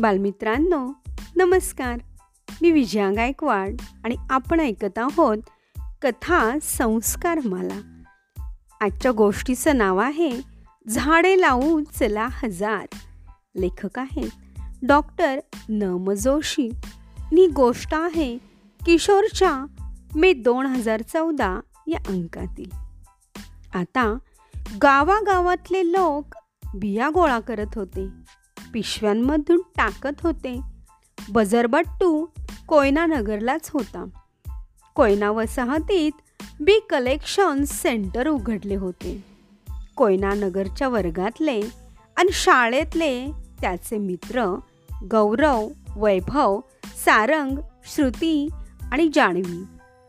बालमित्रांनो नमस्कार. मी विजया गायकवाड आणि आपण ऐकत आहोत कथा संस्कार मला. आजच्या गोष्टीचं नाव आहे झाडे लावू चला हजार. लेखक आहेत डॉक्टर नम जोशी. ही गोष्ट आहे किशोरच्या मे दोन हजार चौदा या अंकातील. आता गावागावातले लोक बिया गोळा करत होते. पिशव्यांमधून टाकत होते. बजरबट्टू कोयनानगरलाच होता. कोयना वसाहतीत बी कलेक्शन सेंटर उघडले होते. कोयनानगरच्या वर्गातले आणि शाळेतले त्याचे मित्र गौरव वैभव सारंग श्रुती आणि जाणवी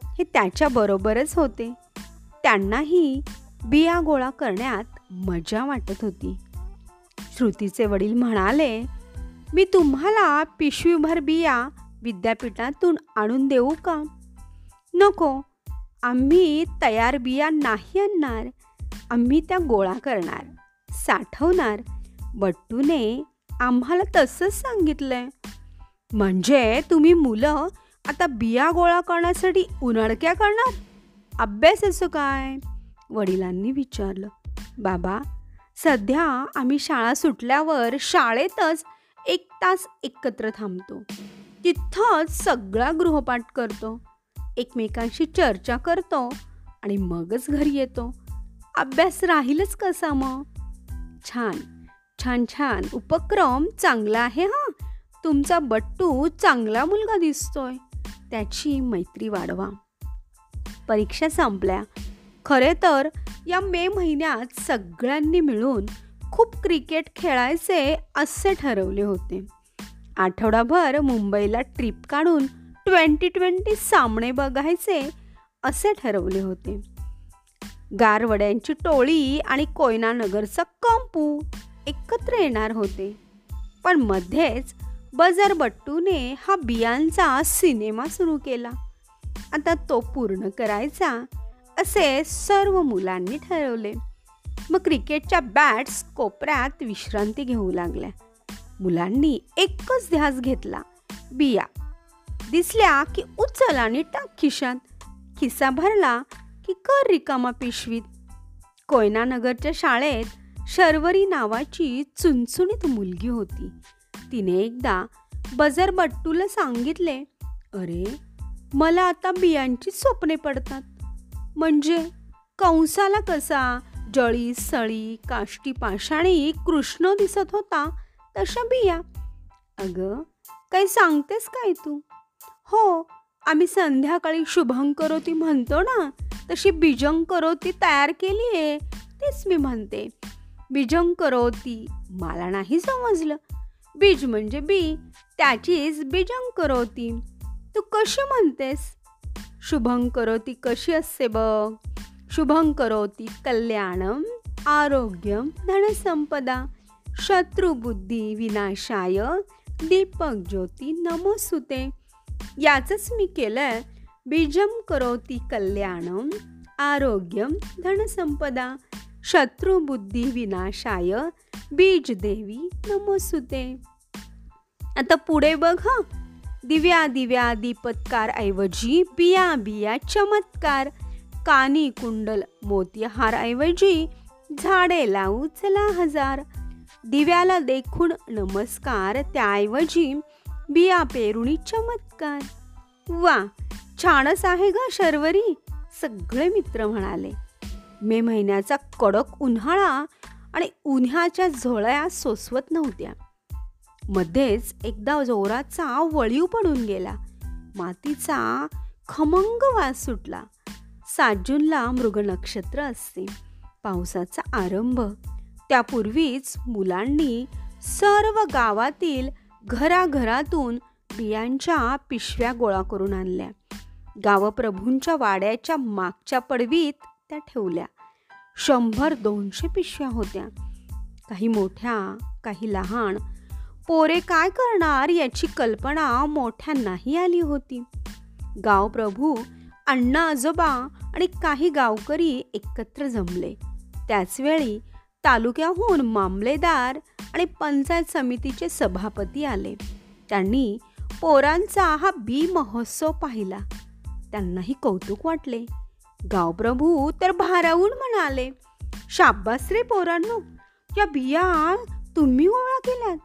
हे त्याच्याबरोबरच होते. त्यांनाही बिया गोळा करण्यात मजा वाटत होती. श्रुतीचे वडील म्हणाले मी तुम्हाला पिशवीभर बिया विद्यापीठातून आणून देऊ का? नको आम्ही तयार बिया नाही आणणार. आम्ही त्या गोळा करणार साठवणार. बट्टूने आम्हाला तसंच सांगितलंय. म्हणजे तुम्ही मुलं आता बिया गोळा करण्यासाठी उन्हाळक्या करणार? अभ्यासाचं काय? वडिलांनी विचारलं. बाबा सध्या आम्ही शाळा सुटल्यावर शाळेतच एक तास एकत्र थांबतो. तिथंच सगळा गृहपाठ करतो. एकमेकांशी चर्चा करतो आणि मगच घरी येतो. अभ्यास राहीलच कसा मग? छान छान छान. उपक्रम चांगला आहे हा? तुमचा बट्टू चांगला मुलगा दिसतोय. त्याची मैत्री वाढवा. परीक्षा संपल्या. खरे तर या मे महिन्यात सगळ्यांनी मिळून खूप क्रिकेट खेळायचे असे ठरवले होते. आठवडाभर मुंबईला ट्रिप काढून ट्वेंटी ट्वेंटी सामने बघायचे असे ठरवले होते. गारवड्यांची टोळी आणि कोयनानगरचा कंपू एकत्र येणार होते. पण मध्येच बजर बट्टूने हा बियांचा सिनेमा सुरू केला. आता तो पूर्ण करायचा असे सर्व मुलांनी ठरवले. मग क्रिकेटच्या बॅट्स कोपऱ्यात विश्रांती घेऊ लागल्या. मुलांनी एकच ध्यास घेतला बिया. दिसल्या की उचल आणि टाक खिशात. खिसा भरला की कर रिकामा पिशवीत. कोयनानगरच्या शाळेत शर्वरी नावाची चुनचुणीत मुलगी होती. तिने एकदा बजर बट्टूला सांगितले अरे मला आता बियांची स्वप्ने पडतात. म्हणजे कंसाला कसा जळी सळी काष्टी पाषाणी कृष्ण दिसत होता तशा बिया. अगं काही सांगतेस काय तू? हो आम्ही संध्याकाळी शुभंकरोती म्हणतो ना तशी बीजंकरोती तयार केली आहे तेच मी म्हणते. बीजंकरोती मला नाही समजलं. बीज म्हणजे बी त्याचीच बीजंकरोती. तू कशी म्हणतेस? शुभं करोती कशी असते बघ? शुभं करोती कल्याणम आरोग्यम धनसंपदा शत्रुबुद्धी विनाशाय दीपक ज्योती नमोसुते याचंच मी केलंय. बीजम करोती कल्याणम आरोग्यम धनसंपदा शत्रुबुद्धी विनाशाय बीज देवी नमोसुते आता पुढे बघ हा. दिव्या दिव्या दीपत्कार ऐवजी बिया बिया चमत्कार. कानी कुंडल मोतीहार ऐवजी झाडे लावू चला हजार. दिव्याला देखून नमस्कार त्याऐवजी बिया पेरुणी चमत्कार. वा छानच आहे ग शर्वरी सगळे मित्र म्हणाले. मे महिन्याचा कडक उन्हाळा आणि उन्हाच्या झोळ्या सोसवत नव्हत्या. मध्येच एकदा जोराचा वळीव पडून गेला. मातीचा खमंग वास सुटला. सात जूनला मृग नक्षत्र असते. पावसाचा आरंभ. त्यापूर्वीच मुलांनी सर्व गावातील घराघरातून बियांच्या पिशव्या गोळा करून आणल्या. गावप्रभूंच्या वाड्याच्या मागच्या पडवीत त्या ठेवल्या. शंभर दोनशे पिशव्या होत्या. काही मोठ्या काही लहान पोरे काय करणार याची कल्पना मोठ्यांनाही आली होती. गावप्रभू अण्णा आजोबा आणि काही गावकरी एकत्र जमले. त्याचवेळी तालुक्याहून मामलेदार आणि पंचायत समितीचे सभापती आले. त्यांनी पोरांचा हा बी महोत्सव पाहिला. त्यांनाही कौतुक वाटले. गावप्रभू तर भारावून म्हणाले शाब्बास रे पोरांनो या बिया तुम्ही गोळा केल्यात.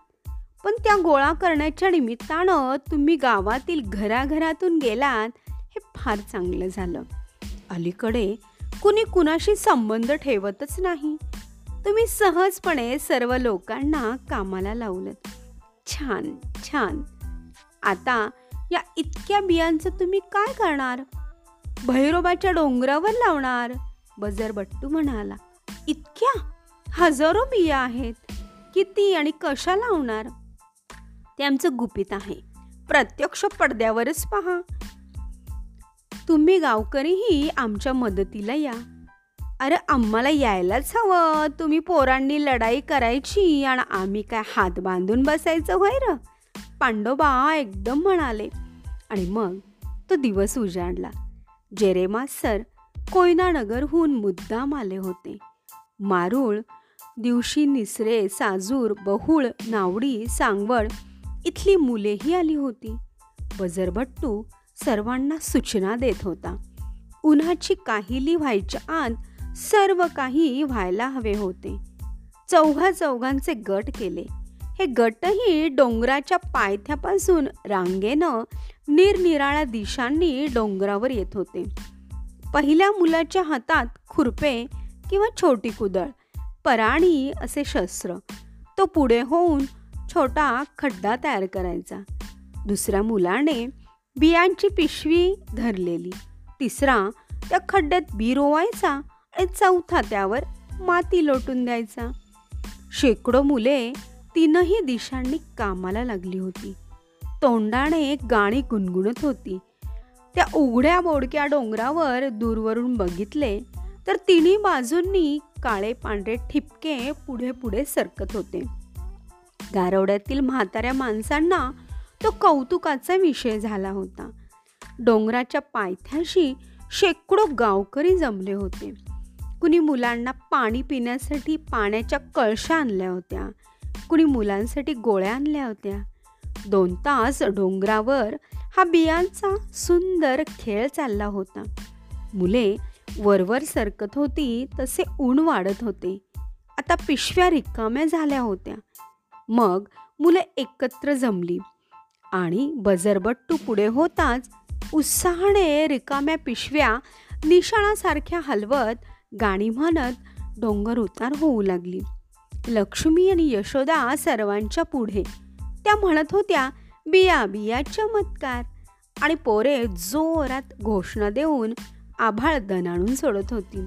पण त्या गोळा करण्याच्या निमित्तानं तुम्ही गावातील घराघरातून गेलात हे फार चांगलं झालं. अलीकडे कुणी कुणाशी संबंध ठेवतच नाही. तुम्ही सहजपणे सर्व लोकांना कामाला लावलं. छान छान. आता या इतक्या बियांचं तुम्ही काय करणार? भैरोबाच्या डोंगरावर लावणार? बजरबट्टू म्हणाला. इतक्या? हजारो बिया आहेत. किती आणि कशा लावणार? ते आमचं गुपित आहे. प्रत्यक्ष पडद्यावरच पहा. तुम्ही गावकरीही आमच्या मदतीला या. अरे आम्हाला यायलाच हवं. तुम्ही पोरांनी लढाई करायची आणि आम्ही काय हात बांधून बसायचं होय र? पांडोबा एकदम म्हणाले. आणि मग तो दिवस उजाडला. जेरेमा सर कोयनानगरहून मुद्दाम आले होते. मारूळ दिवशी निसरे साजूर बहुळ नावडी सांगवड इथली मुलेही आली होती. बजरभट्टू सर्वांना सूचना देत होता. उन्हाची काहिली व्हायच्या आत सर्व काही व्हायला हवे होते. चौघा चौघांचे गट केले. हे गटही डोंगराच्या पायथ्यापासून रांगेनं निरनिराळ्या दिशांनी डोंगरावर येत होते. पहिल्या मुलाच्या हातात खुरपे किंवा छोटी कुदळ पराणी असे शस्त्र. तो पुढे होऊन छोटा खड्डा तयार करायचा. दुसऱ्या मुलाने बियांची पिशवी धरलेली. तिसरा त्या खड्ड्यात बी रोवायचा आणि चौथा त्यावर माती लोटून द्यायचा. शेकडो मुले तीनही दिशांनी कामाला लागली होती. तोंडाने गाणी गुणगुणत होती. त्या उघड्या बोडक्या डोंगरावर दूरवरून बघितले तर तिन्ही बाजूंनी काळे पांढरे ठिपके पुढे पुढे सरकत होते. गारवड्यातील म्हाताऱ्या माणसांना तो कौतुकाचा विषय झाला होता. डोंगराच्या पायथ्याशी शेकडो गावकरी जमले होते. कुणी मुलांना पाणी पिण्यासाठी पाण्याच्या कळशा आणल्या होत्या. कुणी मुलांसाठी गोळ्या आणल्या होत्या. दोन तास डोंगरावर हा बियांचा सुंदर खेळ चालला होता. मुले वरवर सरकत होती तसे ऊन वाढत होते. आता पिशव्या रिकाम्या झाल्या होत्या. मग मुले एकत्र जमली. आणि बजरबट्टू पुढे होताच उत्साहाने रिकाम्या पिशव्या निशाणासारख्या हलवत गाणी म्हणत डोंगर उतार होऊ लागली. लक्ष्मी आणि यशोदा सर्वांच्या पुढे. त्या म्हणत होत्या बिया बिया चमत्कार. आणि पोरे जोरात घोषणा देऊन आभाळ दणाणून सोडत होती.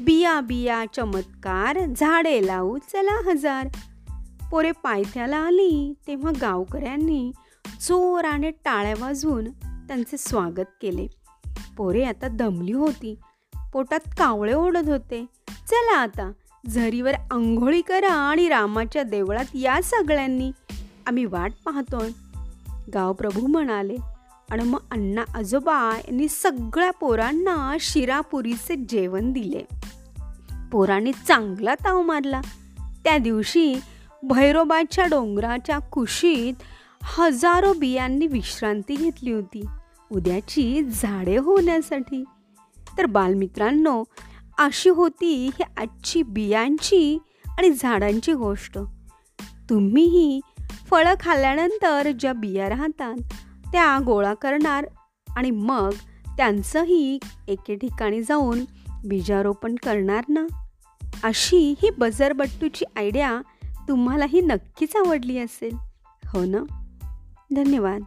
बिया बिया चमत्कार झाडे लावू चला हजार. पोरे पायथ्याला आली तेव्हा गावकऱ्यांनी जोराने टाळ्या वाजवून त्यांचे स्वागत केले. पोरे आता दमली होती. पोटात कावळे ओढत होते. चला आता झरीवर आंघोळी करा आणि रामाच्या देवळात या सगळ्यांनी. आम्ही वाट पाहतोय. गावप्रभू म्हणाले आणि मग अण्णा आजोबा यांनी सगळ्या पोरांना शिरापुरीचे जेवण दिले. पोरांनी चांगला ताव मारला. त्या दिवशी भैरोबाच्या डोंगराच्या कुशीत हजारो बियांनी विश्रांती घेतली होती. उद्याची झाडे होण्यासाठी. तर बालमित्रांनो अशी होती ही आजची बियांची आणि झाडांची गोष्ट. तुम्हीही फळं खाल्ल्यानंतर ज्या बिया राहतात त्या गोळा करणार आणि मग त्यांचंही एके ठिकाणी जाऊन बीजारोपण करणार ना? अशी ही बजरबट्टूची आयडिया तुम्हालाही नक्कीच आवडली असेल. हो ना? धन्यवाद.